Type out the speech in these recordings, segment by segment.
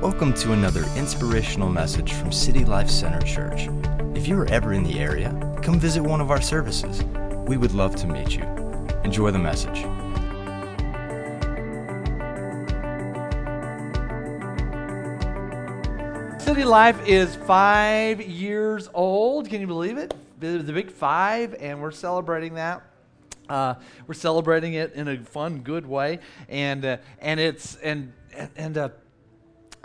Welcome to another inspirational message from City Life Center Church. If you are ever in the area, come visit one of our services. We would love to meet you. Enjoy the message. City Life is five years old. Can you believe it? The, big five, and we're celebrating that. Uh, we're celebrating it in a fun, good way, and uh, and it's and and, and uh,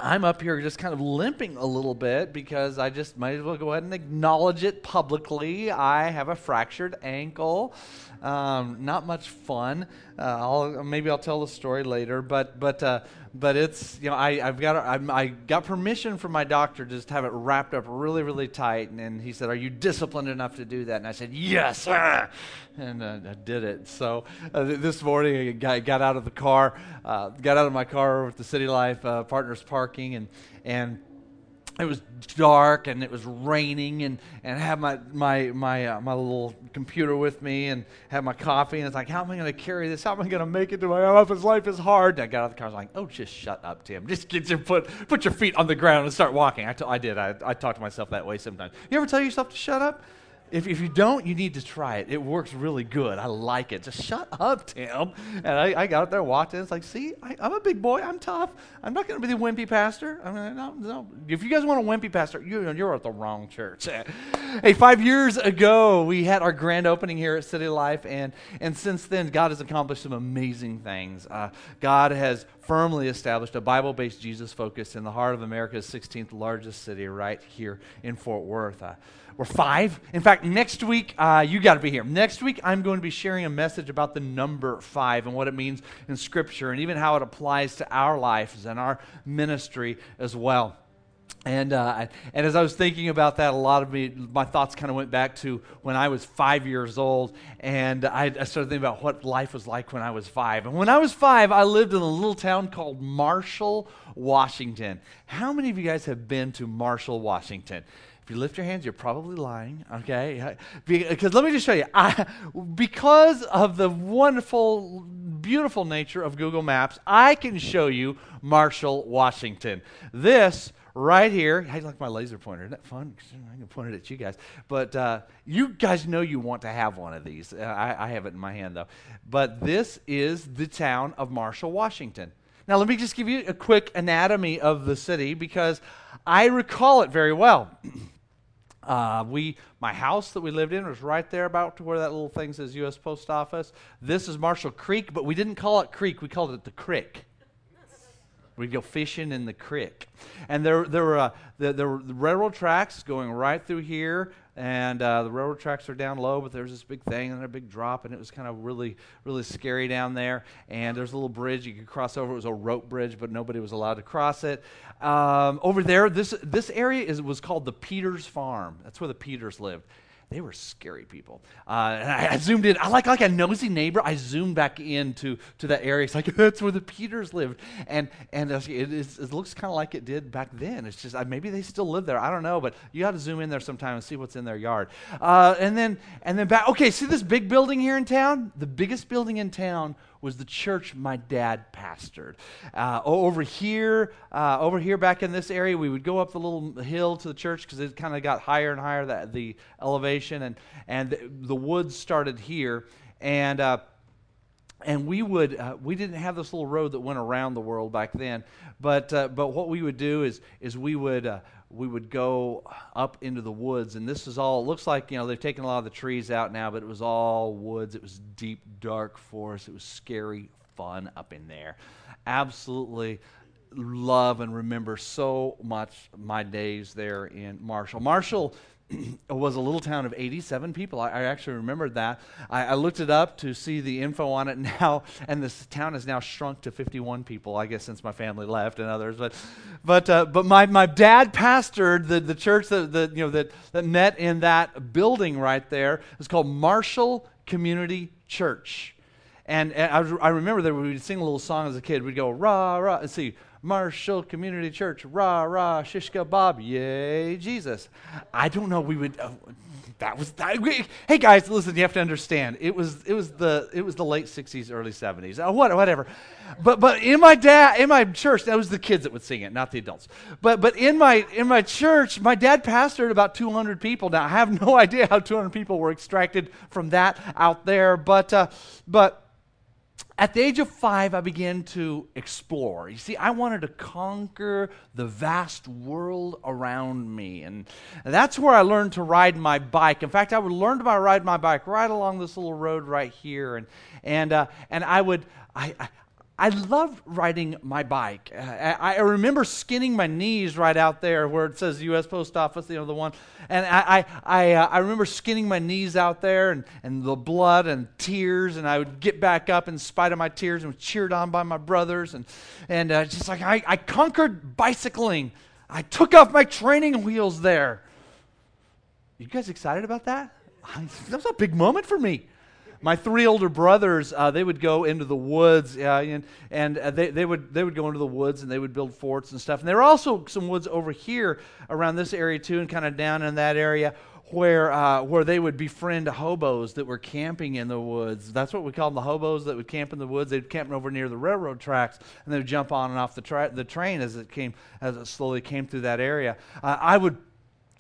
I'm up here just kind of limping a little bit because I just might as well go ahead and acknowledge it publicly. I have a fractured ankle. Um, not much fun. Uh, I'll, maybe I'll tell the story later, but but uh, but it's you know I I've got I'm, I got permission from my doctor to just have it wrapped up really really tight, and, and he said, "Are you disciplined enough to do that?" And I said, "Yes," and uh, I did it. So uh, this morning I got, got, out of the car, uh, got out of my car with the City Life uh, Partners parking, and and it was dark and it was raining and, and I had my, my, my, uh, my little computer with me and had my coffee and it's like, how am I going to carry this? How am I going to make it to my office? Life is hard. And I got out of the car. I was like, oh, just shut up, Tim. Just get your put, put your feet on the ground and start walking. I, t- I did. I, I talk to myself that way sometimes. You ever tell yourself to shut up? If, if you don't, you need to try it. It works really good. I like it. Just shut up, Tim. And I, I got up there, in. It's like, see, I, am a big boy. I'm tough. I'm not going to be the wimpy pastor. I mean, no, no. If you guys want a wimpy pastor, you, you're at the wrong church. hey, five years ago, we had our grand opening here at City Life. And, and since then, God has accomplished some amazing things. Uh, God has firmly established a Bible based Jesus focus in the heart of America's 16th largest city, right here in Fort Worth. Uh, we're five. In fact, next week, uh, you got to be here. Next week, I'm going to be sharing a message about the number five and what it means in Scripture and even how it applies to our lives and our ministry as well. And, uh, and as I was thinking about that, a lot of me, my thoughts kind of went back to when I was five years old. And I, I started thinking about what life was like when I was five. And when I was five, I lived in a little town called Marshall, Washington. How many of you guys have been to Marshall, Washington? If you lift your hands, you're probably lying, okay? Because let me just show you. I, because of the wonderful, beautiful nature of Google Maps, I can show you Marshall, Washington. This right here, I like my laser pointer. Isn't that fun? I can point it at you guys. But uh, you guys know you want to have one of these. Uh, I, I have it in my hand, though. But this is the town of Marshall, Washington. Now, let me just give you a quick anatomy of the city because I recall it very well. Uh, we, my house that we lived in was right there about to where that little thing says U.S. Post Office. This is Marshall Creek, but we didn't call it Creek. We called it the Crick. We'd go fishing in the creek. And there, there, were, uh, the, the railroad tracks going right through here and uh, the railroad tracks are down low, but there's this big thing and a big drop, and it was kind of really, really scary down there. And there's a little bridge you could cross over. It was a rope bridge, but nobody was allowed to cross it. Um, over there, this this area is, was called the Peters Farm. That's where the Peters lived they were scary people. Uh, and I, I, zoomed in. I like like a nosy neighbor. I zoomed back into to that area. It's like that's where the Peters lived, and and it, is, it looks kind of like it did back then. It's just uh, maybe they still live there. I don't know, but you got to zoom in there sometime and see what's in their yard. Uh, and then and then back. Okay, see this big building here in town? The biggest building in town was the church my dad pastored. Uh, over here, uh, over here back in this area, we would go up the little hill to the church because it kind of got higher and higher, that, the elevation, and, and the, the woods started here. And uh, and we would uh, we didn't have this little road that went around the world back then but uh, but what we would do is is we would uh, we would go up into the woods and this is all it looks like you know they've taken a lot of the trees out now but it was all woods. It was deep dark forest. It was scary fun up in there. Absolutely love and remember so much my days there in marshall. Marshall was a little town of 87 people. I, I actually remembered that. I, I, looked it up to see the info on it now, and this town has now shrunk to 51 people, I guess, since my family left and others. But, but, uh, but my, my dad pastored the, the church that, that, you know, that, that met in that building right there. It's called Marshall Community Church. And, and I, I remember that we would sing a little song as a kid. We'd go, rah, rah, and see, Marshall Community Church, rah, rah, shishka bob, yay, Jesus. I don't know, we would. Uh, that was that. Hey guys, listen. You have to understand. It was it was the it was the late '60s, early '70s. Uh, what, whatever. But but in my dad in my church, that was the kids that would sing it, not the adults. But but in my in my church, my dad pastored about 200 people. Now I have no idea how 200 people were extracted from that out there. But uh, but at the age of five, I began to explore. You see, I wanted to conquer the vast world around me. And that's where I learned to ride my bike. In fact, I would learn to ride my bike right along this little road right here. And, and, uh, and I would, I, I love riding my bike. Uh, I, I, remember skinning my knees right out there where it says U.S. Post Office, you know, the one. And I, I, I, uh, I, remember skinning my knees out there and, and the blood and tears. And I would get back up in spite of my tears and was cheered on by my brothers. And, and uh, just like I, I conquered bicycling. I took off my training wheels there. You guys excited about that? That was a big moment for me my three older brothers, uh, they would go into the woods, uh, and, and uh, they, they, would, they would go into the woods and they would build forts and stuff. And there were also some woods over here around this area, too, and kind of down in that area where, uh, where they would befriend hobos that were camping in the woods. That's what we called the hobos that would camp in the woods. They'd camp over near the railroad tracks, and they would jump on and off the, tra- the train as it, came, as it slowly came through that area. Uh, I would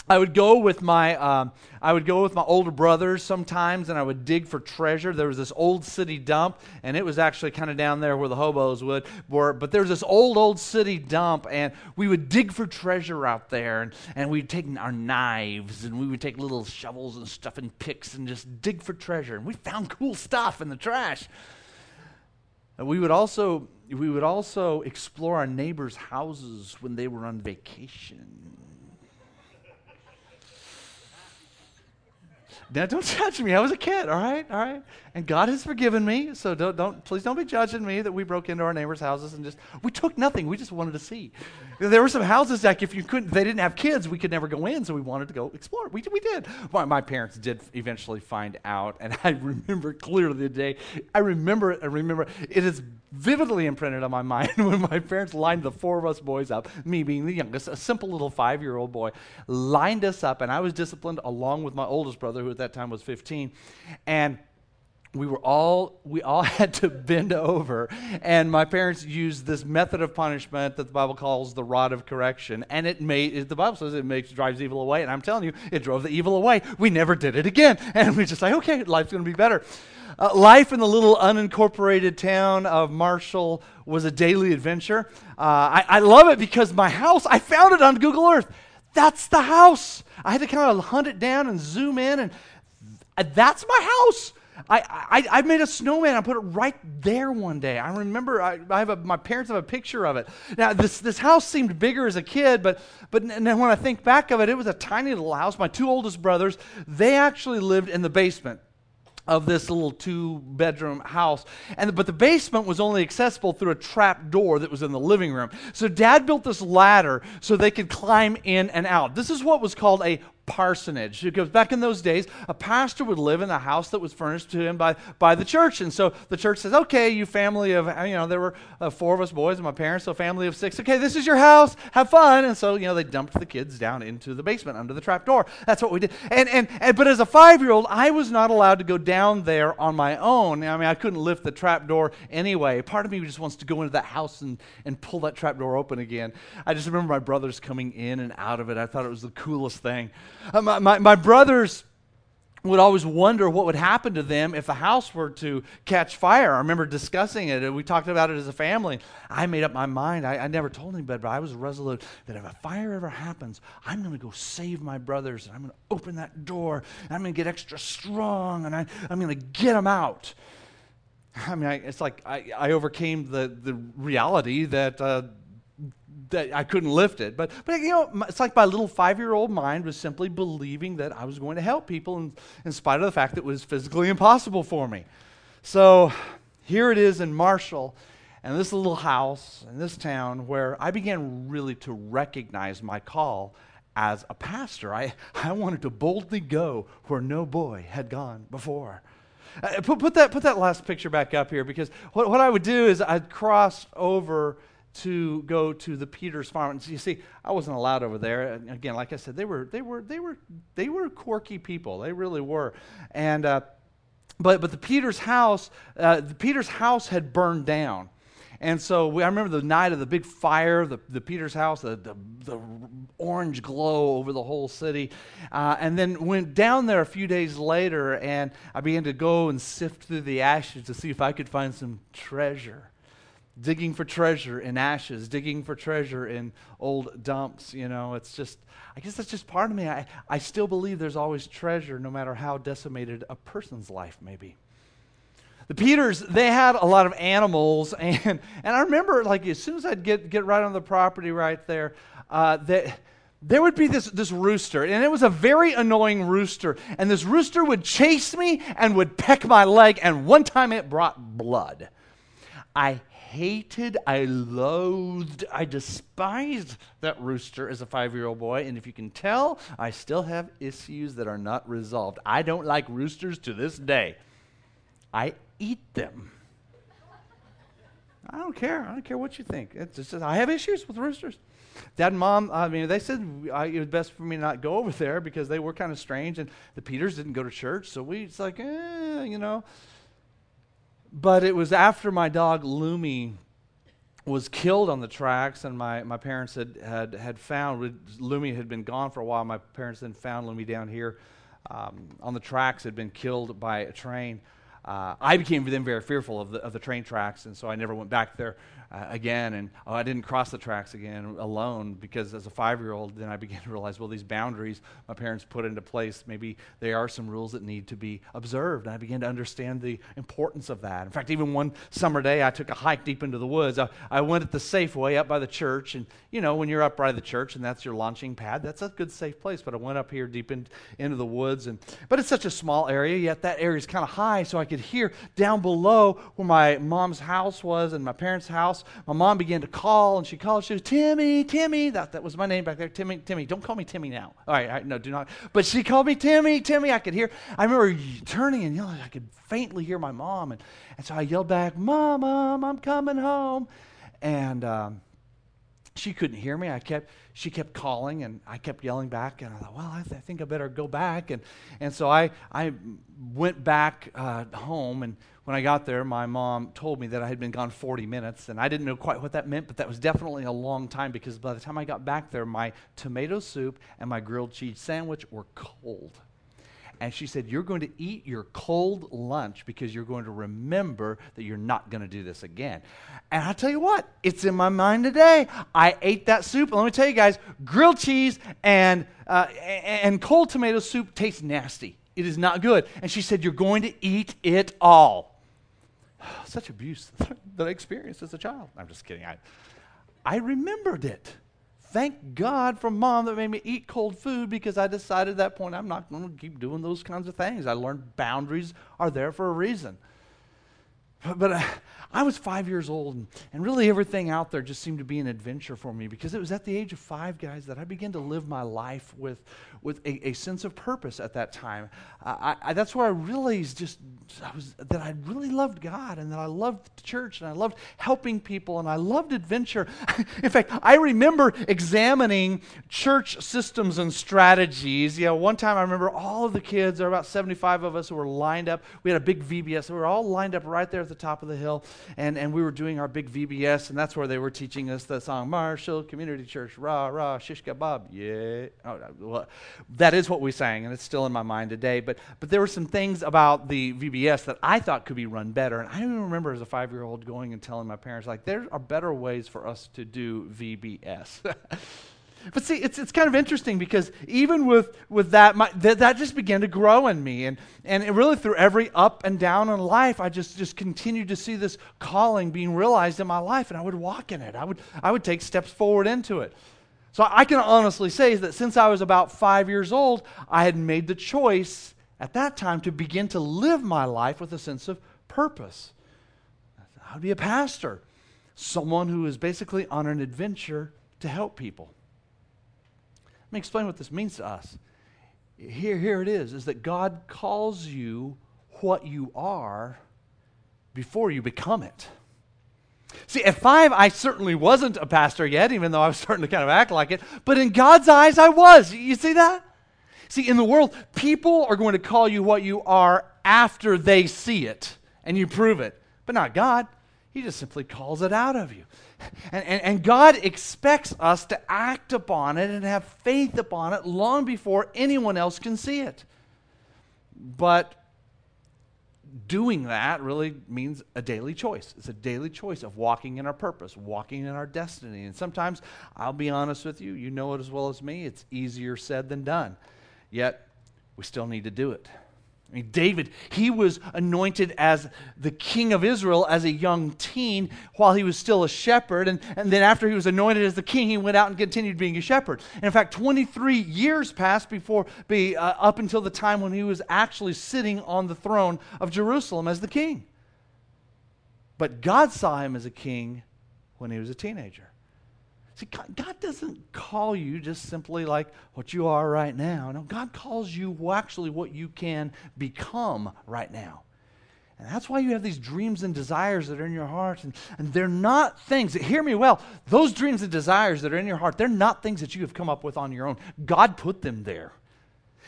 I would go with my um, I would go with my older brothers sometimes, and I would dig for treasure. There was this old city dump, and it was actually kind of down there where the hobos would were. But there was this old old city dump, and we would dig for treasure out there, and, and we'd take our knives, and we would take little shovels and stuff and picks, and just dig for treasure. And we found cool stuff in the trash. And we would also we would also explore our neighbors' houses when they were on vacation Don't judge me. I was a kid, all right? All right? And God has forgiven me, so don't, don't, please don't be judging me that we broke into our neighbors' houses and just, we took nothing. We just wanted to see. There were some houses that if you couldn't, they didn't have kids, we could never go in, so we wanted to go explore. We, we did. My, my parents did eventually find out, and I remember clearly the day. I remember it, I remember it is vividly imprinted on my mind when my parents lined the four of us boys up, me being the youngest, a simple little five year old boy, lined us up, and I was disciplined along with my oldest brother, who at that time was 15. And we were all we all had to bend over and my parents used this method of punishment that the bible calls the rod of correction and it made the bible says it makes drives evil away and i'm telling you it drove the evil away. We never did it again and we just like okay life's going to be better. Uh, life in the little unincorporated town of marshall was a daily adventure. Uh, I, I love it because my house i found it on google earth. That's the house. I had to kind of hunt it down and zoom in and that's my house I, I, I made a snowman. I put it right there one day. I remember I, I have a, my parents have a picture of it. Now, this, this house seemed bigger as a kid, but, but and then when I think back of it, it was a tiny little house. My two oldest brothers, they actually lived in the basement of this little two bedroom house and but the basement was only accessible through a trap door that was in the living room so dad built this ladder so they could climb in and out this is what was called a parsonage. Because back in those days, a pastor would live in a house that was furnished to him by, by the church. And so the church says, okay, you family of, you know, there were uh, four of us boys and my parents, so family of six. Okay, this is your house. Have fun. And so, you know, they dumped the kids down into the basement under the trap door. That's what we did. And, and, and but as a five year old, I was not allowed to go down there on my own. I mean, I couldn't lift the trap door anyway. Part of me just wants to go into that house and, and pull that trap door open again. I just remember my brothers coming in and out of it. I thought it was the coolest thing. Uh, my, my, my brothers would always wonder what would happen to them if the house were to catch fire. I remember discussing it, and we talked about it as a family. I made up my mind. I, I never told anybody, but I was resolute that if a fire ever happens, I'm going to go save my brothers, and I'm going to open that door, and I'm going to get extra strong, and I, I'm going to get them out. I mean, I, it's like I, I overcame the, the reality that uh, that I couldn't lift it. But, but you know, it's like my little five year old mind was simply believing that I was going to help people in, in spite of the fact that it was physically impossible for me. So here it is in Marshall and this little house in this town where I began really to recognize my call as a pastor. I, I wanted to boldly go where no boy had gone before. Uh, put, put, that, put that last picture back up here because what, what I would do is I'd cross over to go to the Peters farm. And you see, I wasn't allowed over there. And again, like I said, they were they were they were they were quirky people. They really were. And uh, but but the Peters house, uh, the Peters house had burned down. And so we, I remember the night of the big fire, the, the Peter's house, the, the, the orange glow over the whole city. Uh, and then went down there a few days later, and I began to go and sift through the ashes to see if I could find some treasure digging for treasure in ashes, digging for treasure in old dumps. You know, it's just, I guess that's just part of me. I, I still believe there's always treasure, no matter how decimated a person's life may be. The Peters, they had a lot of animals, and, and I remember, like, as soon as I'd get, get right on the property right there, uh, that there would be this, this rooster, and it was a very annoying rooster. And this rooster would chase me and would peck my leg, and one time it brought blood. I hated, I loathed, I despised that rooster as a five year old boy. And if you can tell, I still have issues that are not resolved. I don't like roosters to this day. I eat them. I don't care. I don't care what you think. It's just, I have issues with roosters. Dad and mom, I mean, they said I, it was best for me not go over there because they were kind of strange, and the Peters didn't go to church, so we it's like, eh, you know. But it was after my dog Lumi was killed on the tracks, and my, my parents had, had, had found, Lumi had been gone for a while. My parents then found Lumi down here um, on the tracks, had been killed by a train. Uh, I became then very fearful of the, of the train tracks, and so I never went back there uh, again. And oh, I didn't cross the tracks again alone because as a five year old, then I began to realize, well, these boundaries my parents put into place, maybe there are some rules that need to be observed. And I began to understand the importance of that. In fact, even one summer day, I took a hike deep into the woods. I, I went at the Safeway up by the church. And, you know, when you're up by the church and that's your launching pad, that's a good, safe place. But I went up here deep in, into the woods. And, but it's such a small area, yet that area is kind of high, so I could hear down below where my mom's house was and my parents' house my mom began to call, and she called. She was Timmy, Timmy. That, that was my name back there. Timmy, Timmy. Don't call me Timmy now. All right, all right, no, do not. But she called me Timmy, Timmy. I could hear. I remember turning and yelling. I could faintly hear my mom, and, and so I yelled back, "Mom, mom, I'm coming home," and. Um, she couldn't hear me. I kept, she kept calling, and I kept yelling back. And I thought, well, I, th- I think I better go back. And, and so I, I went back uh, home, and when I got there, my mom told me that I had been gone 40 minutes, and I didn't know quite what that meant, but that was definitely a long time because by the time I got back there, my tomato soup and my grilled cheese sandwich were cold. And she said, You're going to eat your cold lunch because you're going to remember that you're not going to do this again. And I tell you what, it's in my mind today. I ate that soup. And let me tell you guys, grilled cheese and, uh, and cold tomato soup tastes nasty. It is not good. And she said, You're going to eat it all. Such abuse that I experienced as a child. I'm just kidding. I, I remembered it. Thank God for mom that made me eat cold food because I decided at that point I'm not going to keep doing those kinds of things. I learned boundaries are there for a reason. But, uh, I was five years old, and, and really everything out there just seemed to be an adventure for me because it was at the age of five, guys, that I began to live my life with, with a, a sense of purpose at that time. I, I, that's where I realized just I was, that I really loved God and that I loved church and I loved helping people and I loved adventure. In fact, I remember examining church systems and strategies. You know, one time I remember all of the kids, there were about 75 of us who were lined up. We had a big VBS. We were all lined up right there at the top of the hill and, and we were doing our big VBS, and that's where they were teaching us the song Marshall Community Church, rah, rah, shish kebab, yeah. Oh, well, that is what we sang, and it's still in my mind today. But, but there were some things about the VBS that I thought could be run better. And I even remember as a five year old going and telling my parents, like, there are better ways for us to do VBS. But see, it's, it's kind of interesting because even with, with that, my, th- that just began to grow in me. And, and really, through every up and down in life, I just, just continued to see this calling being realized in my life, and I would walk in it. I would, I would take steps forward into it. So I can honestly say that since I was about five years old, I had made the choice at that time to begin to live my life with a sense of purpose. I would be a pastor, someone who is basically on an adventure to help people. Let me explain what this means to us. Here, here it is, is that God calls you what you are before you become it. See, at five, I certainly wasn't a pastor yet, even though I was starting to kind of act like it. But in God's eyes, I was. You see that? See, in the world, people are going to call you what you are after they see it and you prove it, but not God. He just simply calls it out of you. And, and, and, God expects us to act upon it and have faith upon it long before anyone else can see it. But doing that really means a daily choice. It's a daily choice of walking in our purpose, walking in our destiny. And sometimes, I'll be honest with you, you know it as well as me, it's easier said than done. Yet, we still need to do it. I mean, David, he was anointed as the king of Israel as a young teen while he was still a shepherd. And, and then after he was anointed as the king, he went out and continued being a shepherd. And in fact, 23 years passed before, be, uh, up until the time when he was actually sitting on the throne of Jerusalem as the king. But God saw him as a king when he was a teenager. See, God doesn't call you just simply like what you are right now. No, God calls you actually what you can become right now. And that's why you have these dreams and desires that are in your heart. And, and they're not things, hear me well, those dreams and desires that are in your heart, they're not things that you have come up with on your own. God put them there.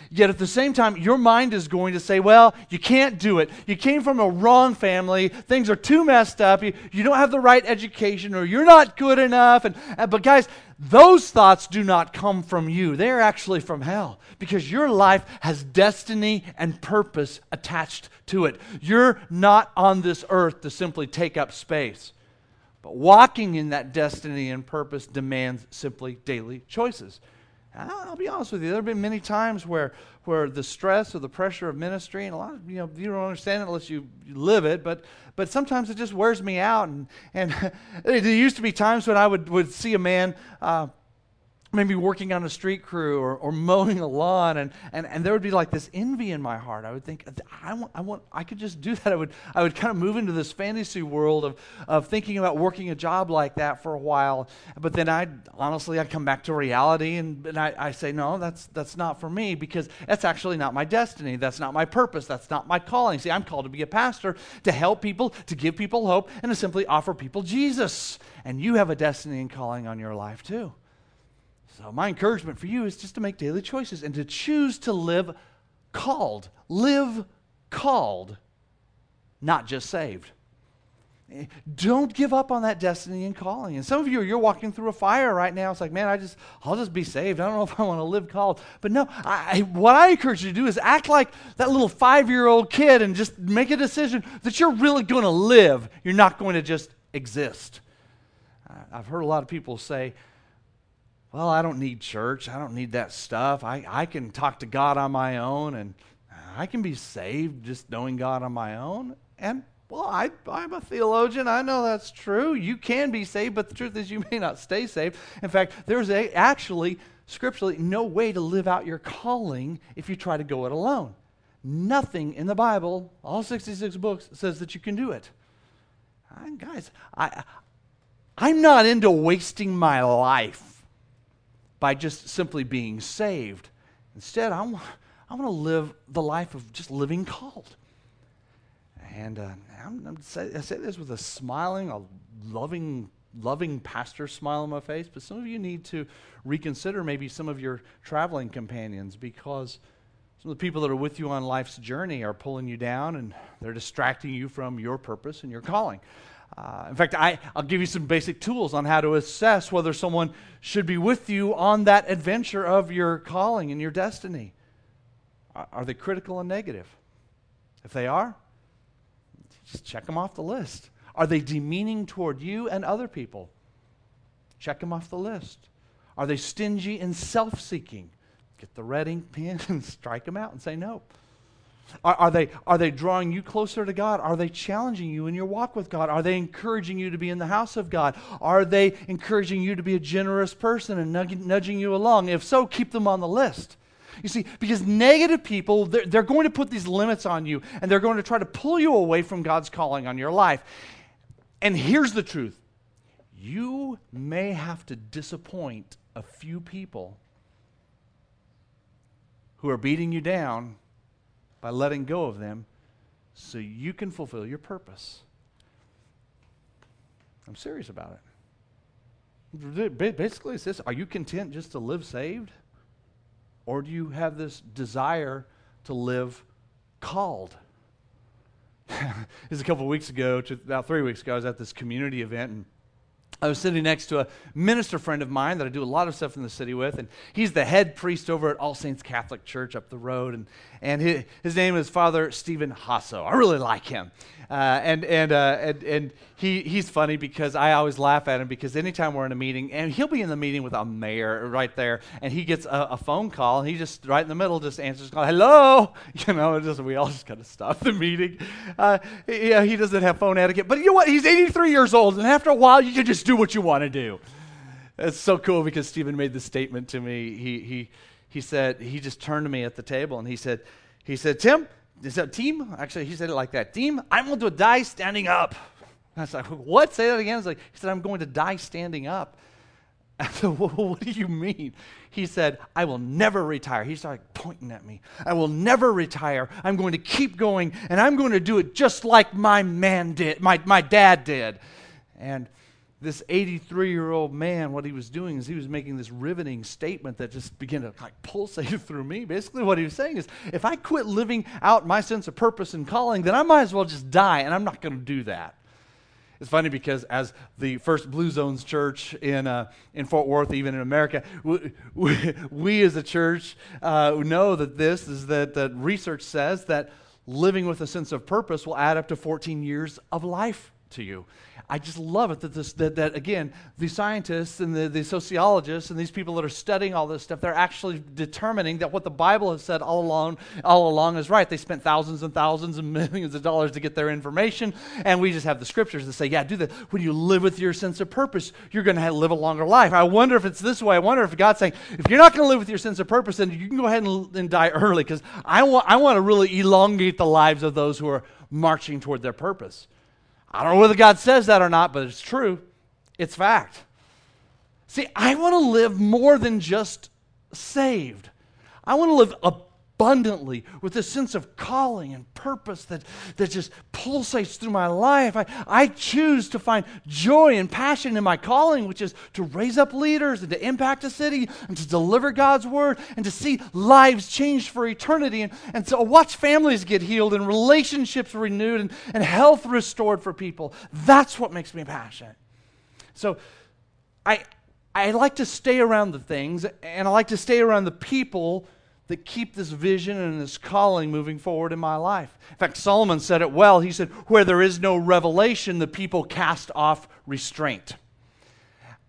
Yet at the same time, your mind is going to say, well, you can't do it. You came from a wrong family. Things are too messed up. You, you don't have the right education or you're not good enough. And, and, but, guys, those thoughts do not come from you. They're actually from hell because your life has destiny and purpose attached to it. You're not on this earth to simply take up space. But walking in that destiny and purpose demands simply daily choices. I'll be honest with you. There have been many times where, where the stress or the pressure of ministry, and a lot of you know you don't understand it unless you, you live it, but but sometimes it just wears me out. And and there used to be times when I would would see a man. Uh, maybe working on a street crew or, or mowing a lawn and, and, and there would be like this envy in my heart. I would think I want, I want i could just do that. I would i would kind of move into this fantasy world of, of thinking about working a job like that for a while. But then i honestly i'd come back to reality and, and I, I say no that's that's not for me because that's actually not my destiny. That's not my purpose. That's not my calling. See i'm called to be a pastor to help people to give people hope and to simply offer people jesus. And you have a destiny and calling on your life too so, my encouragement for you is just to make daily choices and to choose to live called. Live called, not just saved. Don't give up on that destiny and calling. And some of you, you're walking through a fire right now. It's like, man, I just, I'll just be saved. I don't know if I want to live called. But no, I, what I encourage you to do is act like that little five-year-old kid and just make a decision that you're really going to live. You're not going to just exist. I've heard a lot of people say, well, I don't need church. I don't need that stuff. I, I can talk to God on my own and I can be saved just knowing God on my own. And, well, I, I'm a theologian. I know that's true. You can be saved, but the truth is you may not stay saved. In fact, there's a, actually, scripturally, no way to live out your calling if you try to go it alone. Nothing in the Bible, all 66 books, says that you can do it. I, guys, I, I'm not into wasting my life by just simply being saved. Instead, I want, I want to live the life of just living called. And uh, I'm, I'm say, I say this with a smiling, a loving, loving pastor smile on my face, but some of you need to reconsider maybe some of your traveling companions because some of the people that are with you on life's journey are pulling you down and they're distracting you from your purpose and your calling. Uh, in fact, I, I'll give you some basic tools on how to assess whether someone should be with you on that adventure of your calling and your destiny. Are, are they critical and negative? If they are, just check them off the list. Are they demeaning toward you and other people? Check them off the list. Are they stingy and self seeking? Get the red ink pen and strike them out and say no. Are, are, they, are they drawing you closer to God? Are they challenging you in your walk with God? Are they encouraging you to be in the house of God? Are they encouraging you to be a generous person and nudging, you along? If so, keep them on the list. You see, because negative people, they're, they're going to put these limits on you and they're going to try to pull you away from God's calling on your life. And here's the truth you may have to disappoint a few people who are beating you down by letting go of them so you can fulfill your purpose. I'm serious about it. Basically, it's this Are you content just to live saved? Or do you have this desire to live called? this is a couple of weeks ago, about three weeks ago, I was at this community event, and I was sitting next to a minister friend of mine that I do a lot of stuff in the city with, and he's the head priest over at All Saints Catholic Church up the road, and, and his, his name is Father Stephen Hasso. I really like him. Uh, and and, uh, and and he he's funny because I always laugh at him because anytime we're in a meeting and he'll be in the meeting with a mayor right there and he gets a, a phone call and he just right in the middle just answers call hello you know just we all just kind of stop the meeting uh, yeah he doesn't have phone etiquette but you know what he's 83 years old and after a while you can just do what you want to do it's so cool because Stephen made this statement to me he he he said he just turned to me at the table and he said he said Tim is that team, actually, he said it like that team, I'm going to die standing up. I was like, what? Say that again. like, he said, I'm going to die standing up. I said, what do you mean? He said, I will never retire. He started pointing at me. I will never retire. I'm going to keep going, and I'm going to do it just like my man did, my, my dad did. And this 83 year old man, what he was doing is he was making this riveting statement that just began to like pulsate through me. Basically, what he was saying is if I quit living out my sense of purpose and calling, then I might as well just die, and I'm not going to do that. It's funny because as the first Blue Zones church in, uh, in Fort Worth, even in America, we, we, we as a church uh, know that this is that, that research says that living with a sense of purpose will add up to 14 years of life to you. I just love it that this that, that again, the scientists and the, the sociologists and these people that are studying all this stuff, they're actually determining that what the Bible has said all along all along is right. They spent thousands and thousands and millions of dollars to get their information, and we just have the scriptures that say, yeah, do that. When you live with your sense of purpose, you're going to live a longer life. I wonder if it's this way. I wonder if God's saying, if you're not going to live with your sense of purpose, then you can go ahead and, and die early because I want I want to really elongate the lives of those who are marching toward their purpose. I don't know whether God says that or not, but it's true. It's fact. See, I want to live more than just saved. I want to live abundantly with a sense of calling and purpose that, that just pulsates through my life. I, I choose to find joy and passion in my calling, which is to raise up leaders and to impact a city and to deliver God's word and to see lives changed for eternity and, and to watch families get healed and relationships renewed and, and health restored for people. That's what makes me passionate. So I, I like to stay around the things and I like to stay around the people that keep this vision and this calling moving forward in my life. In fact, Solomon said it well. He said, Where there is no revelation, the people cast off restraint.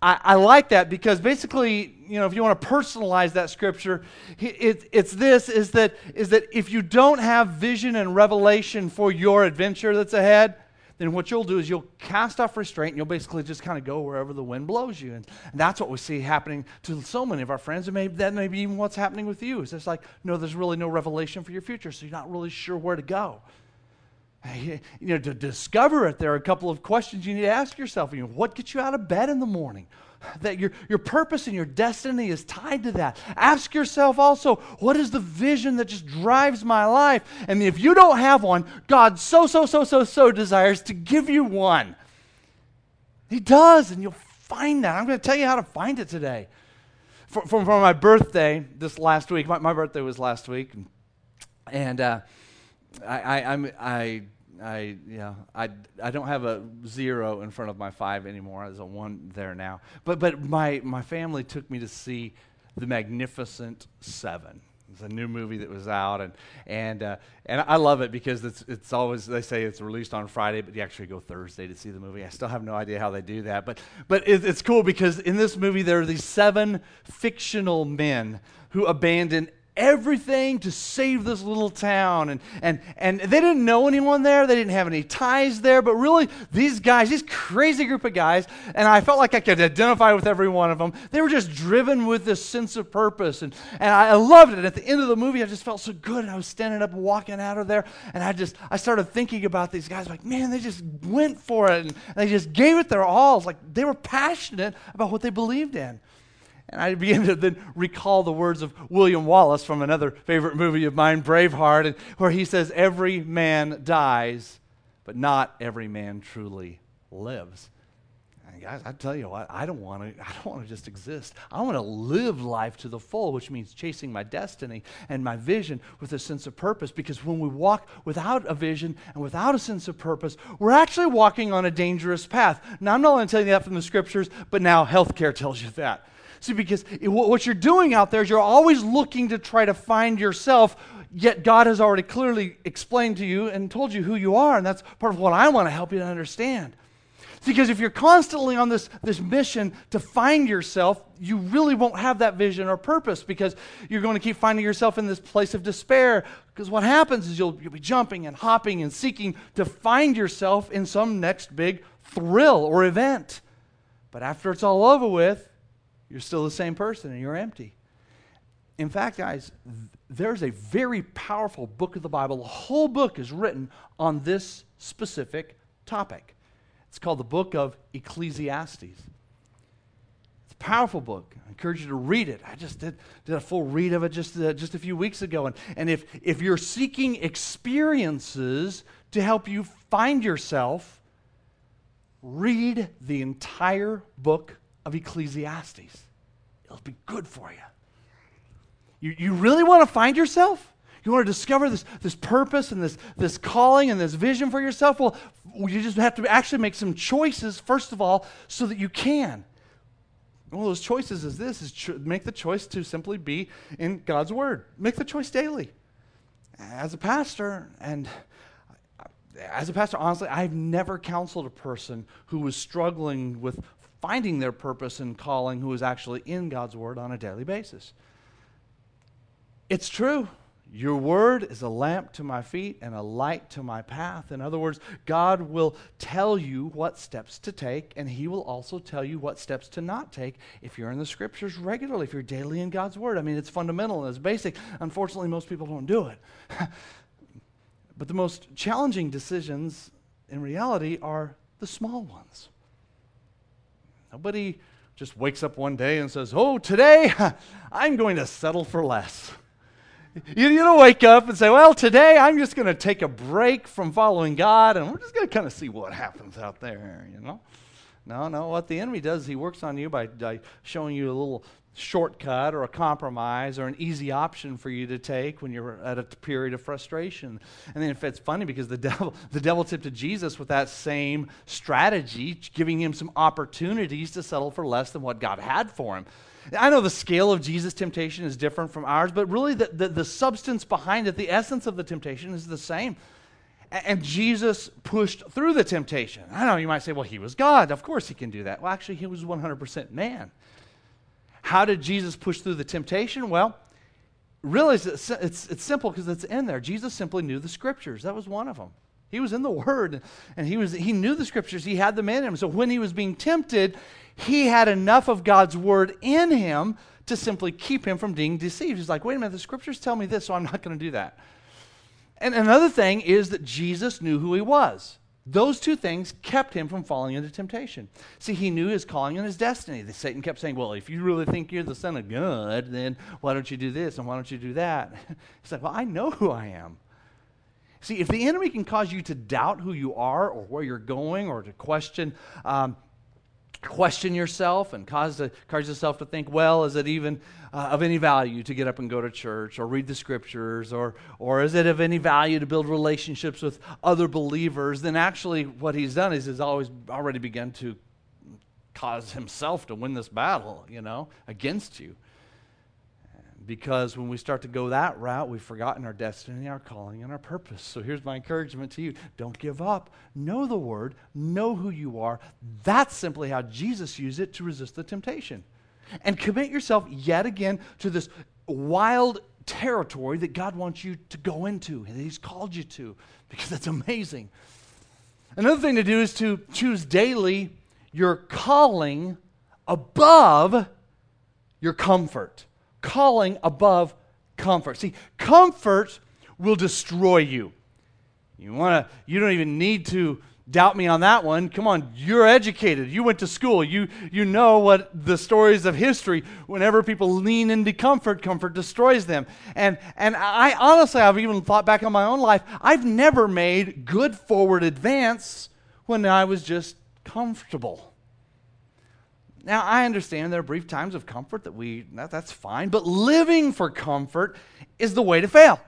I, I like that because basically, you know, if you want to personalize that scripture, it, it's this is that, is that if you don't have vision and revelation for your adventure that's ahead, then what you'll do is you'll cast off restraint and you'll basically just kind of go wherever the wind blows you. And, and that's what we see happening to so many of our friends. And maybe that may be even what's happening with you. Is it's like, no, there's really no revelation for your future, so you're not really sure where to go. You know, to discover it, there are a couple of questions you need to ask yourself. You know, what gets you out of bed in the morning? That your, your purpose and your destiny is tied to that. Ask yourself also, what is the vision that just drives my life? And if you don't have one, God so, so, so, so, so desires to give you one. He does, and you'll find that. I'm going to tell you how to find it today. For, for, for my birthday this last week, my, my birthday was last week, and, uh, I, I, I'm, I I yeah I, I don't have a zero in front of my five anymore. There's a one there now. But but my my family took me to see the Magnificent Seven. It's a new movie that was out, and and uh, and I love it because it's it's always they say it's released on Friday, but you actually go Thursday to see the movie. I still have no idea how they do that, but but it, it's cool because in this movie there are these seven fictional men who abandon everything to save this little town. And, and, and they didn't know anyone there, they didn't have any ties there, but really, these guys, this crazy group of guys, and I felt like I could identify with every one of them, they were just driven with this sense of purpose. And, and I loved it. At the end of the movie, I just felt so good. And I was standing up walking out of there, and I just, I started thinking about these guys, like, man, they just went for it, and they just gave it their all. It's like they were passionate about what they believed in. And I began to then recall the words of William Wallace from another favorite movie of mine, Braveheart, where he says, Every man dies, but not every man truly lives. guys, I tell you what, I don't want to. I don't want to just exist. I want to live life to the full, which means chasing my destiny and my vision with a sense of purpose. Because when we walk without a vision and without a sense of purpose, we're actually walking on a dangerous path. Now, I'm not only telling you that from the scriptures, but now healthcare tells you that. See, because it, what you're doing out there is you're always looking to try to find yourself yet God has already clearly explained to you and told you who you are, and that's part of what I want to help you to understand. Because if you're constantly on this, this mission to find yourself, you really won't have that vision or purpose because you're going to keep finding yourself in this place of despair. Because what happens is you'll, you'll be jumping and hopping and seeking to find yourself in some next big thrill or event. But after it's all over with, you're still the same person and you're empty. In fact, guys, there's a very powerful book of the Bible. The whole book is written on this specific topic. It's called the book of Ecclesiastes. It's a powerful book. I encourage you to read it. I just did, did a full read of it just, uh, just a few weeks ago. And, and if, if you're seeking experiences to help you find yourself, read the entire book of Ecclesiastes. It'll be good for you. You, you really want to find yourself? You want to discover this, this purpose and this, this calling and this vision for yourself? Well, you just have to actually make some choices, first of all, so that you can. One of those choices is this is cho- make the choice to simply be in God's Word. Make the choice daily. As a pastor, and as a pastor, honestly, I've never counseled a person who was struggling with finding their purpose and calling who is actually in God's Word on a daily basis. It's true. Your word is a lamp to my feet and a light to my path. In other words, God will tell you what steps to take, and He will also tell you what steps to not take if you're in the scriptures regularly, if you're daily in God's word. I mean, it's fundamental and it's basic. Unfortunately, most people don't do it. but the most challenging decisions in reality are the small ones. Nobody just wakes up one day and says, Oh, today I'm going to settle for less. You, you don't wake up and say, well, today I'm just going to take a break from following God and we're just going to kind of see what happens out there, you know? No, no. What the enemy does, is he works on you by, by showing you a little shortcut or a compromise or an easy option for you to take when you're at a period of frustration. And then if it's funny because the devil the devil tempted Jesus with that same strategy, giving him some opportunities to settle for less than what God had for him. I know the scale of Jesus' temptation is different from ours, but really the, the, the substance behind it, the essence of the temptation is the same. And Jesus pushed through the temptation. I know you might say, well, he was God. Of course he can do that. Well, actually, he was 100% man. How did Jesus push through the temptation? Well, really, it's, it's, it's simple because it's in there. Jesus simply knew the scriptures. That was one of them. He was in the Word, and he, was, he knew the scriptures. He had them in him. So when he was being tempted, he had enough of God's word in him to simply keep him from being deceived. He's like, wait a minute, the scriptures tell me this, so I'm not going to do that. And another thing is that Jesus knew who he was. Those two things kept him from falling into temptation. See, he knew his calling and his destiny. The Satan kept saying, Well, if you really think you're the Son of God, then why don't you do this and why don't you do that? He's like, Well, I know who I am. See, if the enemy can cause you to doubt who you are or where you're going or to question um, question yourself and cause, to, cause yourself to think, well, is it even uh, of any value to get up and go to church or read the scriptures? Or, or is it of any value to build relationships with other believers? Then actually, what he's done is he's always already begun to cause himself to win this battle, you know, against you. Because when we start to go that route, we've forgotten our destiny, our calling, and our purpose. So here's my encouragement to you don't give up. Know the word, know who you are. That's simply how Jesus used it to resist the temptation. And commit yourself yet again to this wild territory that God wants you to go into, and He's called you to, because that's amazing. Another thing to do is to choose daily your calling above your comfort calling above comfort. See, comfort will destroy you. You want to you don't even need to doubt me on that one. Come on, you're educated. You went to school. You you know what the stories of history whenever people lean into comfort, comfort destroys them. And and I honestly I've even thought back on my own life. I've never made good forward advance when I was just comfortable. Now, I understand there are brief times of comfort that we, that, that's fine, but living for comfort is the way to fail.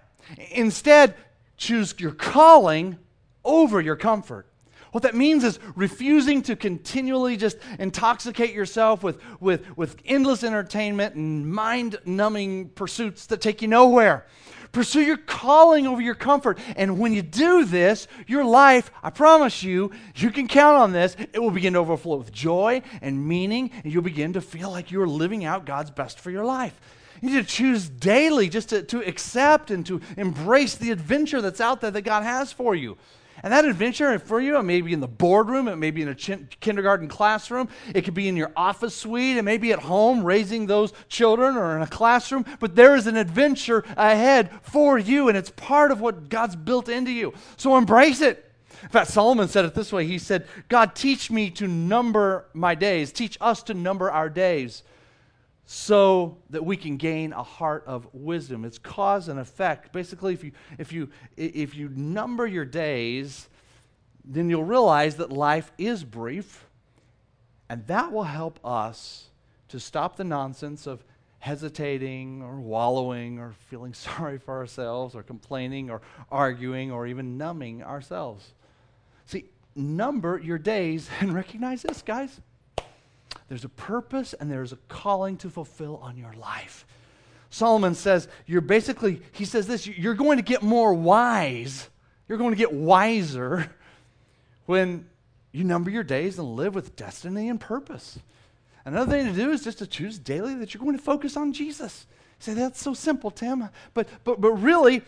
Instead, choose your calling over your comfort. What that means is refusing to continually just intoxicate yourself with, with, with endless entertainment and mind numbing pursuits that take you nowhere. Pursue your calling over your comfort. And when you do this, your life, I promise you, you can count on this, it will begin to overflow with joy and meaning, and you'll begin to feel like you're living out God's best for your life. You need to choose daily just to, to accept and to embrace the adventure that's out there that God has for you. And that adventure for you, it may be in the boardroom, it may be in a kindergarten classroom, it could be in your office suite, it may be at home raising those children or in a classroom, but there is an adventure ahead for you, and it's part of what God's built into you. So embrace it. In fact, Solomon said it this way He said, God, teach me to number my days, teach us to number our days so that we can gain a heart of wisdom. It's cause and effect. Basically, if you, if you, if you number your days, then you'll realize that life is brief, and that will help us to stop the nonsense of hesitating or wallowing or feeling sorry for ourselves or complaining or arguing or even numbing ourselves. See, number your days and recognize this, guys. There's a purpose and there's a calling to fulfill on your life. Solomon says, You're basically, he says this, you're going to get more wise. You're going to get wiser when you number your days and live with destiny and purpose. Another thing to do is just to choose daily that you're going to focus on Jesus. You say, That's so simple, Tim. But, but, but really,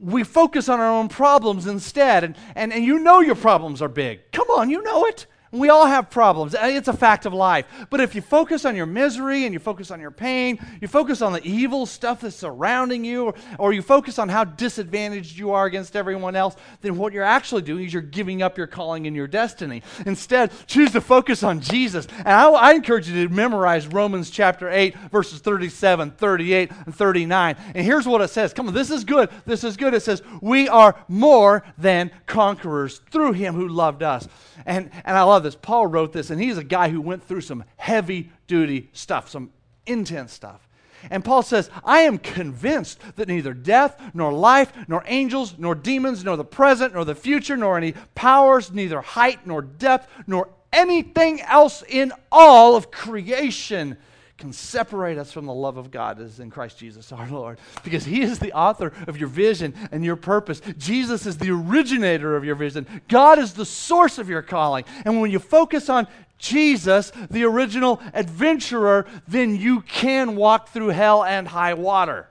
we focus on our own problems instead. And, and, and you know your problems are big. Come on, you know it. We all have problems. Uh, it's a fact of life. But if you focus on your misery and you focus on your pain, you focus on the evil stuff that's surrounding you, or, or, you focus on how disadvantaged you are against everyone else, then what you're actually doing is you're giving up your calling and your destiny. Instead, choose to focus on Jesus. And I, I encourage you to memorize Romans chapter 8, verses 37, 38, and 39. And here's what it says. Come on, this is good. This is good. It says, We are more than conquerors through him who loved us. And, and I love this. Paul wrote this, and he's a guy who went through some heavy duty stuff, some intense stuff. And Paul says, I am convinced that neither death, nor life, nor angels, nor demons, nor the present, nor the future, nor any powers, neither height, nor depth, nor anything else in all of creation can separate us from the love of God is in Christ Jesus our Lord. Because He is the author of your vision and your purpose. Jesus is the originator of your vision. God is the source of your calling. And when you focus on Jesus, the original adventurer, then you can walk through hell and high water.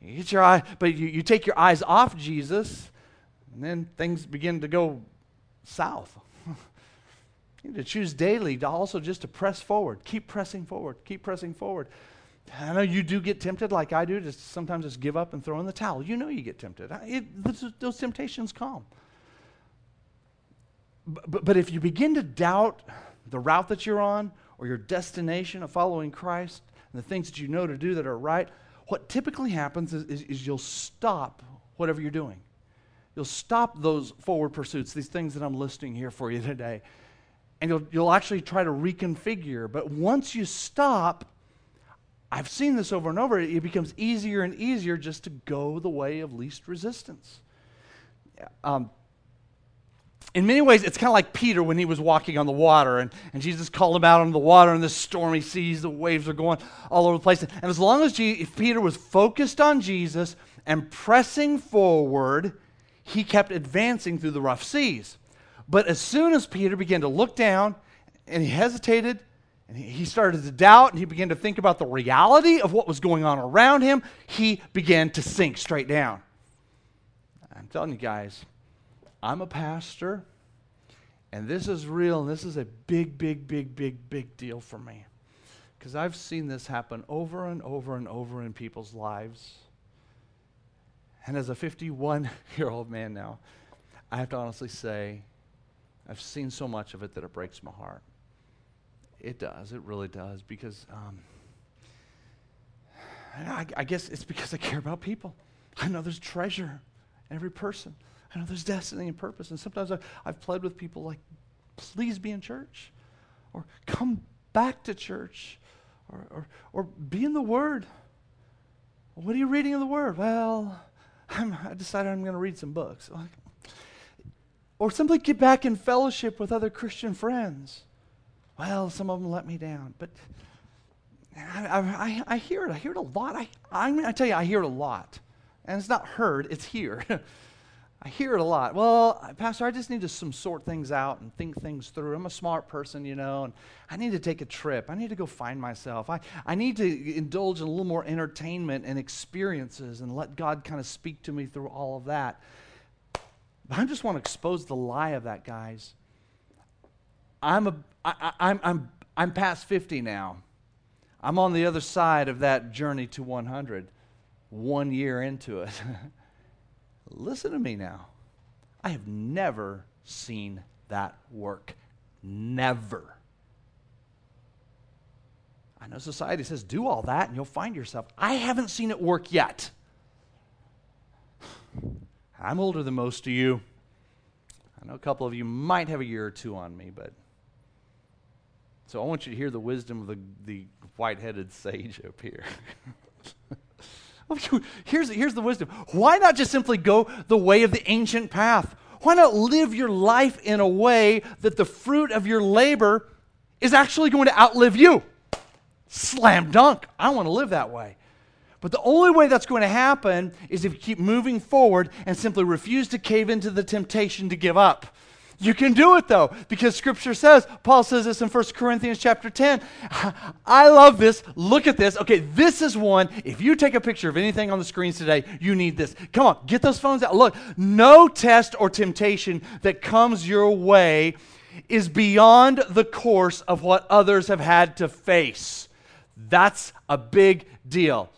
You get your eye, but you, you take your eyes off Jesus, and then things begin to go south. To choose daily to also just to press forward. Keep pressing forward. Keep pressing forward. I know you do get tempted, like I do, to sometimes just give up and throw in the towel. You know you get tempted. It, those temptations come. But, but if you begin to doubt the route that you're on or your destination of following Christ and the things that you know to do that are right, what typically happens is, is, is you'll stop whatever you're doing. You'll stop those forward pursuits, these things that I'm listing here for you today and you'll, you'll actually try to reconfigure. But once you stop, I've seen this over and over, it becomes easier and easier just to go the way of least resistance. Um, in many ways, it's kind of like Peter when he was walking on the water, and, and Jesus called him out on the water in this stormy seas. The waves are going all over the place. And as long as Peter was focused on Jesus and pressing forward, he kept advancing through the rough seas. But as soon as Peter began to look down and he hesitated and he started to doubt and he began to think about the reality of what was going on around him, he began to sink straight down. I'm telling you guys, I'm a pastor and this is real and this is a big, big, big, big, big deal for me. Because I've seen this happen over and over and over in people's lives. And as a 51 year old man now, I have to honestly say, I've seen so much of it that it breaks my heart. It does. It really does. Because um, I, I, guess it's because I care about people. I know there's treasure in every person. I know there's destiny and purpose. And sometimes I, I've pled with people like, please be in church. or come back to church, or, or, or be in the Word. What are you reading in the Word? Well, I'm, I decided I'm going to read some books. Or simply get back in fellowship with other Christian friends. Well, some of them let me down. But I, I, I hear it. I hear it a lot. I, I, mean, I tell you, I hear it a lot. And it's not heard, it's here. I hear it a lot. Well, Pastor, I just need to some sort things out and think things through. I'm a smart person, you know, and I need to take a trip. I need to go find myself. I, I need to indulge in a little more entertainment and experiences and let God kind of speak to me through all of that. But I just want to expose the lie of that, guys. I'm, a, I, I'm, I'm, I'm past 50 now. I'm on the other side of that journey to 100, one year into it. Listen to me now. I have never seen that work. Never. I know society says do all that and you'll find yourself. I haven't seen it work yet. I'm older than most of you. I know a couple of you might have a year or two on me, but. So I want you to hear the wisdom of the, the white headed sage up here. here's, here's the wisdom. Why not just simply go the way of the ancient path? Why not live your life in a way that the fruit of your labor is actually going to outlive you? Slam dunk. I want to live that way. But the only way that's going to happen is if you keep moving forward and simply refuse to cave into the temptation to give up. You can do it though, because scripture says, Paul says this in 1 Corinthians chapter 10. I love this. Look at this. Okay, this is one. If you take a picture of anything on the screens today, you need this. Come on, get those phones out. Look, no test or temptation that comes your way is beyond the course of what others have had to face. That's a big deal.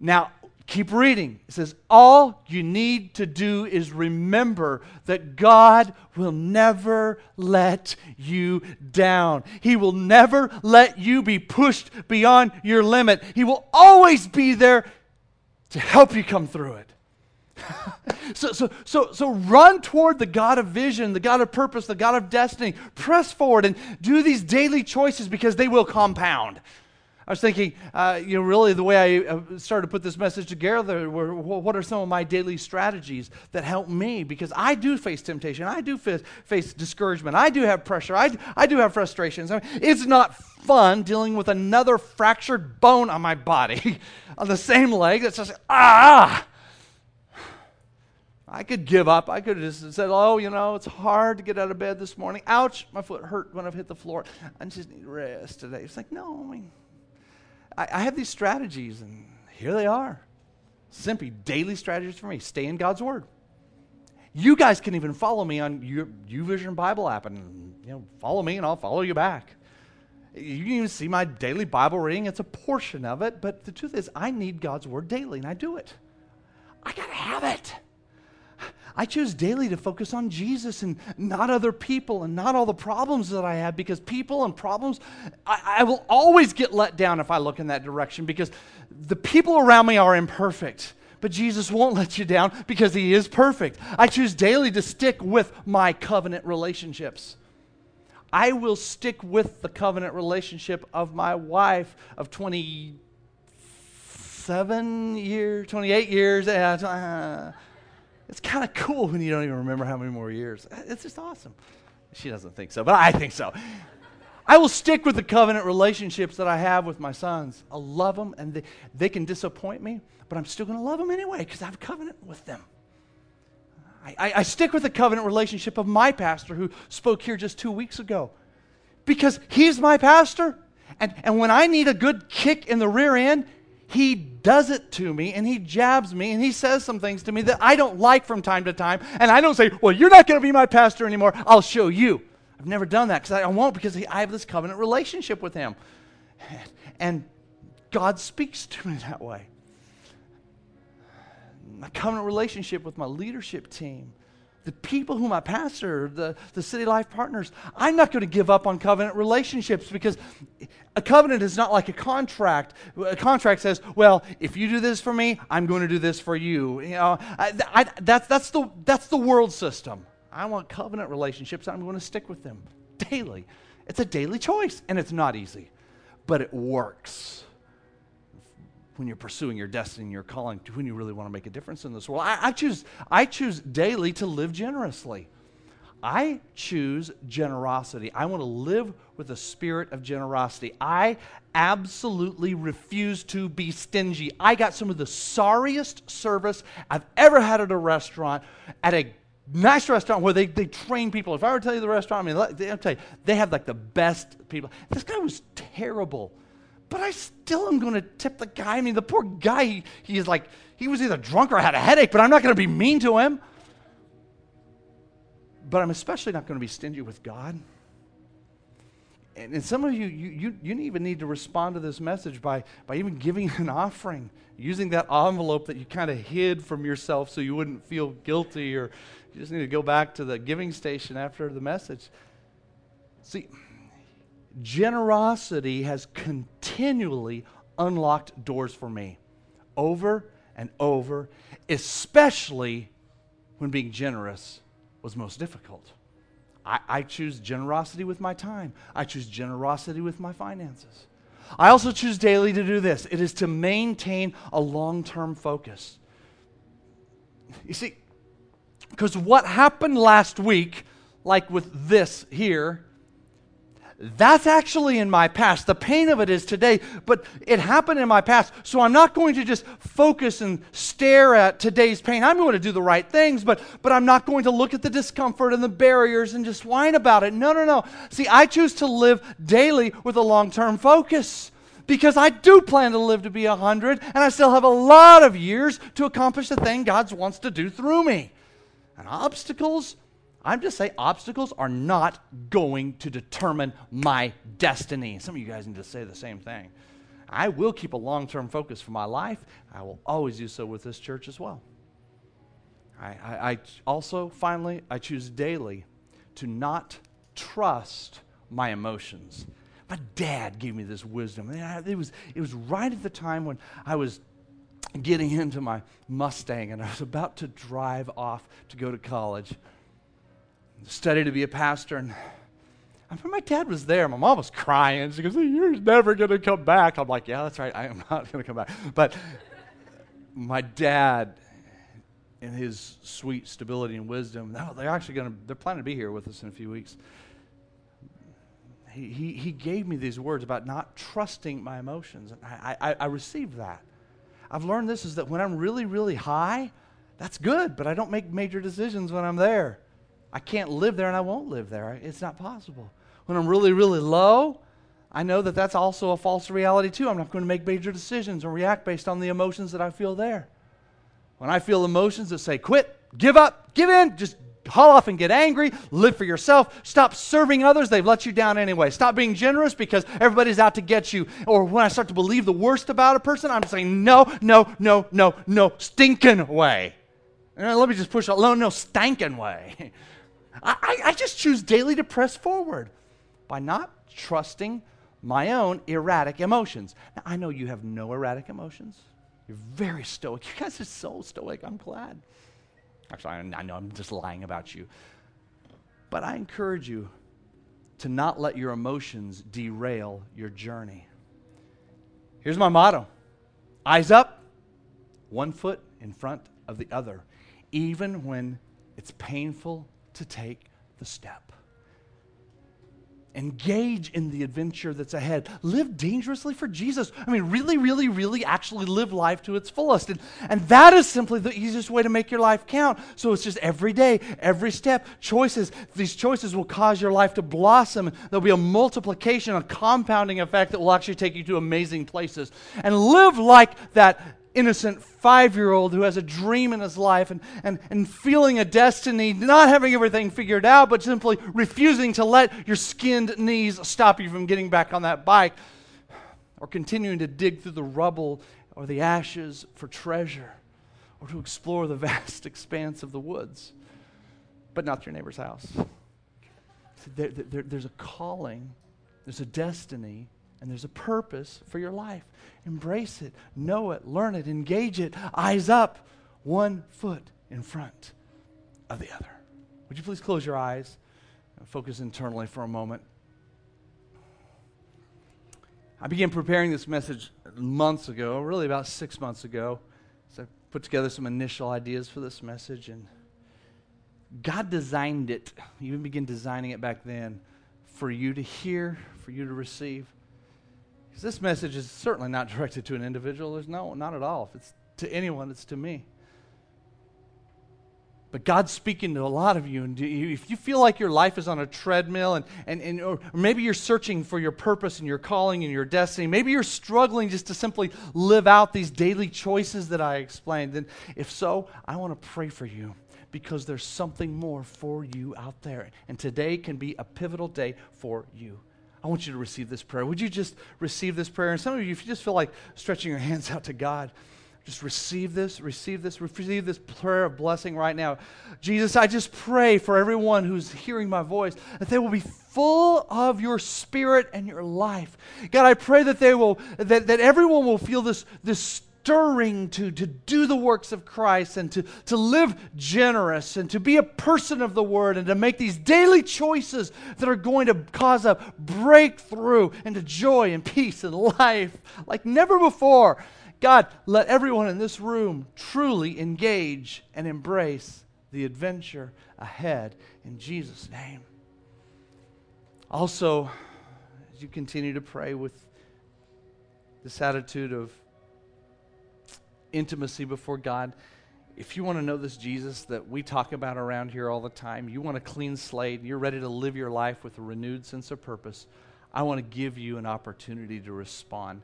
Now, keep reading. It says, All you need to do is remember that God will never let you down. He will never let you be pushed beyond your limit. He will always be there to help you come through it. so, so, so, so run toward the God of vision, the God of purpose, the God of destiny. Press forward and do these daily choices because they will compound. I was thinking, uh, you know, really the way I uh, started to put this message together were what are some of my daily strategies that help me? Because I do face temptation. I do face, face discouragement. I do have pressure. I, I do have frustrations. I mean, it's not fun dealing with another fractured bone on my body on the same leg that's just, ah! I could give up. I could have just said, oh, you know, it's hard to get out of bed this morning. Ouch, my foot hurt when I've hit the floor. I just need rest today. It's like, no, I mean, I, I have these strategies, and here they are. Simply daily strategies for me. Stay in God's Word. You guys can even follow me on your YouVersion Bible app and you know follow me and I'll follow you back. You can even see my daily Bible reading. It's a portion of it, but the truth is I need God's word daily and I do it. I got to have it. I choose daily to focus on Jesus and not other people and not all the problems that I have because people and problems, I, I, will always get let down if I look in that direction because the people around me are imperfect. But Jesus won't let you down because He is perfect. I choose daily to stick with my covenant relationships. I will stick with the covenant relationship of my wife of 27 years, 28 years. Uh, it's kind of cool when you don't even remember how many more years. Uh, it's just awesome. She doesn't think so, but I think so. I will stick with the covenant relationships that I have with my sons. I'll love them, and they, they can disappoint me, but I'm still going to love them anyway because I have a covenant with them. I, I, I stick with the covenant relationship of my pastor who spoke here just two weeks ago because he's my pastor. And, and when I need a good kick in the rear end, he does it to me and he jabs me and he says some things to me that I don't like from time to time. And I don't say, Well, you're not going to be my pastor anymore. I'll show you. I've never done that because I won't because he, I have this covenant relationship with him. And God speaks to me that way. My covenant relationship with my leadership team the people whom I pastor, the, the city life partners, I'm not going to give up on covenant relationships because a covenant is not like a contract. A contract says, well, if you do this for me, I'm going to do this for you. You know, I, I, that's, that's, the, that's the world system. I want covenant relationships. I'm going to stick with them daily. It's a daily choice, and it's not easy, but it works when you're pursuing your destiny your calling, when you really want to make a difference in this world. I, I, choose, I choose daily to live generously. I choose generosity. I want to live with a spirit of generosity. I absolutely refuse to be stingy. I got some of the sorriest service I've ever had at a restaurant, at a nice restaurant where they, they train people. If I were to tell you the restaurant, I mean, I'll tell you, they have like the best people. This guy was terrible, but I still am going to tip the guy. I mean, the poor guy, he, he is like, he was either drunk or had a headache, but I'm not going to be mean to him. But I'm especially not going to be stingy with God. And, and some of you, you, you, you even need to respond to this message by, by even giving an offering, using that envelope that you kind of hid from yourself so you wouldn't feel guilty, or you just need to go back to the giving station after the message. See, generosity has continually unlocked doors for me over and over, especially when being generous was most difficult. I, I, choose generosity with my time, I choose generosity with my finances. I also choose daily to do this it is to maintain a long term focus. You see, because what happened last week, like with this here, that's actually in my past. The pain of it is today, but it happened in my past. So I'm not going to just focus and stare at today's pain. I'm going to do the right things, but, but I'm not going to look at the discomfort and the barriers and just whine about it. No, no, no. See, I choose to live daily with a long term focus because I do plan to live to be 100, and I still have a lot of years to accomplish the thing God wants to do through me. And obstacles I'm just saying obstacles are not going to determine my destiny. Some of you guys need to say the same thing. I will keep a long term focus for my life. I will always do so with this church as well. I, I, I, also, finally, I choose daily to not trust my emotions. My dad gave me this wisdom. It was, it was right at the time when I was getting into my Mustang and I was about to drive off to go to college study to be a pastor. And I remember my dad was there. My mom was crying. She goes, You're never going to come back. I'm like, Yeah, that's right. I am not going to come back. But my dad, in his sweet stability and wisdom, they're actually going to, they're planning to be here with us in a few weeks. He, he, he gave me these words about not trusting my emotions. And I, I, I received that. I've learned this is that when I'm really, really high, that's good, but I don't make major decisions when I'm there. I can't live there and I won't live there. It's not possible. When I'm really, really low, I know that that's also a false reality too. I'm not going to make major decisions or react based on the emotions that I feel there. When I feel emotions that say, quit, give up, give in, just haul off and get angry, live for yourself, stop serving others, they've let you down anyway. Stop being generous because everybody's out to get you. Or when I start to believe the worst about a person, I'm saying, no, no, no, no, no, stinking way. And let me just push out, no, no, stinking way. I, I just choose daily to press forward by not trusting my own erratic emotions. Now, I know you have no erratic emotions. You're very stoic. You guys are so stoic. I'm glad. Actually, I know I'm just lying about you. But I encourage you to not let your emotions derail your journey. Here's my motto eyes up, one foot in front of the other, even when it's painful to take the step. Engage in the adventure that's ahead. Live dangerously for Jesus. I mean, really, really, really actually live life to its fullest. And, and that is simply the easiest way to make your life count. So it's just every day, every step, choices. These choices will cause your life to blossom. There'll be a multiplication, a compounding effect that will actually take you to amazing places. And live like that innocent five year old who has a dream in his life and, and, and feeling a destiny, not having everything figured out, but simply refusing to let your skinned knees stop you from getting back on that bike or continuing to dig through the rubble or the ashes for treasure or to explore the vast expanse of the woods, but not your neighbor's house. There, there, there's a calling, there's a destiny and there's a purpose for your life. Embrace it, know it, learn it, engage it, eyes up, one foot in front of the other. Would you please close your eyes and focus internally for a moment? I began preparing this message months ago, really about six months ago. So I put together some initial ideas for this message, and God designed it, even began designing it back then, for you to hear, for you to receive. Because this message is certainly not directed to an individual. There's no, not at all. If it's to anyone, it's to me. But God's speaking to a lot of you. And you, if you feel like your life is on a treadmill, and, and, and or maybe you're searching for your purpose and your calling and your destiny, maybe you're struggling just to simply live out these daily choices that I explained, then if so, I want to pray for you because there's something more for you out there. And today can be a pivotal day for you. I want you to receive this prayer. Would you just receive this prayer? And some of you, if you just feel like stretching your hands out to God, just receive this, receive this, receive this prayer of blessing right now. Jesus, I just pray for everyone who's hearing my voice that they will be full of your spirit and your life. God, I pray that they will that, that everyone will feel this this stirring to, to do the works of Christ and to, to live generous and to be a person of the word and to make these daily choices that are going to cause a breakthrough into joy and peace and life like never before. God, let everyone in this room truly engage and embrace the adventure ahead in Jesus' name. Also, as you continue to pray with this attitude of intimacy before God, if you want to know this Jesus that we talk about around here all the time, you want a clean slate, you're ready to live your life with a renewed sense of purpose, I want to give you an opportunity to respond.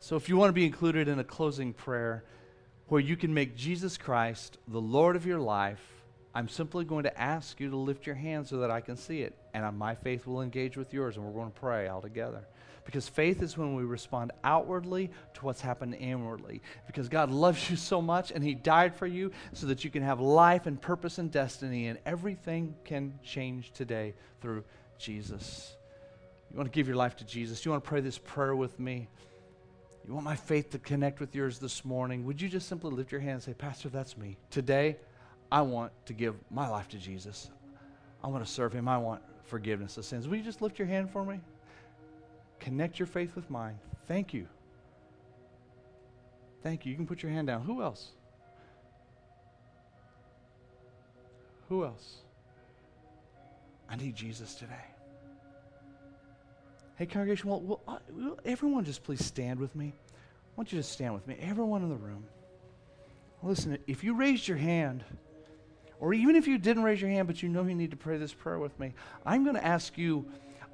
So if you want to be included in a closing prayer where you can make Jesus Christ the Lord of your life, I'm simply going to ask you to lift your hand so that I can see it. And my faith will engage with yours, and we're going to pray all together. Because faith is when we respond outwardly to what's happened inwardly. Because God loves you so much, and He died for you so that you can have life and purpose and destiny, and everything can change today through Jesus. You want to give your life to Jesus? You want to pray this prayer with me? You want my faith to connect with yours this morning? Would you just simply lift your hand and say, Pastor, that's me. Today, I want to give my life to Jesus. I want to serve him. I want forgiveness of sins. Will you just lift your hand for me? Connect your faith with mine. Thank you. Thank you. You can put your hand down. Who else? Who else? I need Jesus today. Hey, congregation, will, uh, will everyone just please stand with me? I want you to stand with me. Everyone in the room. Listen, if you raised your hand, or even if you didn't raise your hand, but you know you need to pray this prayer with me, I'm going to ask you,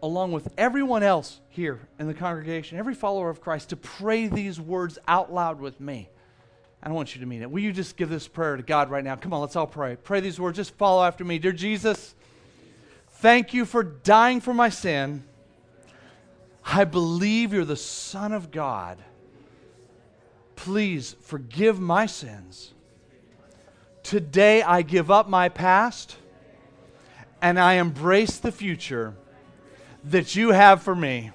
along with everyone else here in the congregation, every follower of Christ, to pray these words out loud with me. I don't want you to mean it. Will you just give this prayer to God right now? Come on, let's all pray. Pray these words. Just follow after me. Dear Jesus, thank you for dying for my sin. I believe you're the Son of God. Please forgive my sins. Today I give up my past and I embrace the future that you have for me.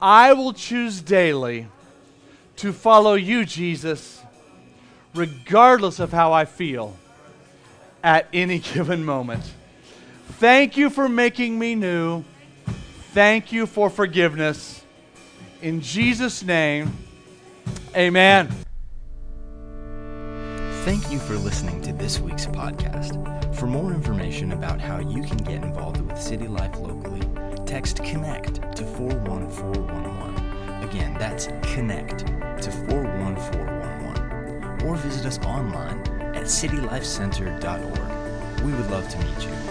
I will choose daily to follow you, Jesus, regardless of how I feel at any given moment. Thank you for making me new. Thank you for forgiveness. In Jesus' name, amen. Thank you for listening to this week's podcast. For more information about how you can get involved with City Life locally, text CONNECT to 41411. Again, that's CONNECT to 41411. Or visit us online at citylifecenter.org. We would love to meet you.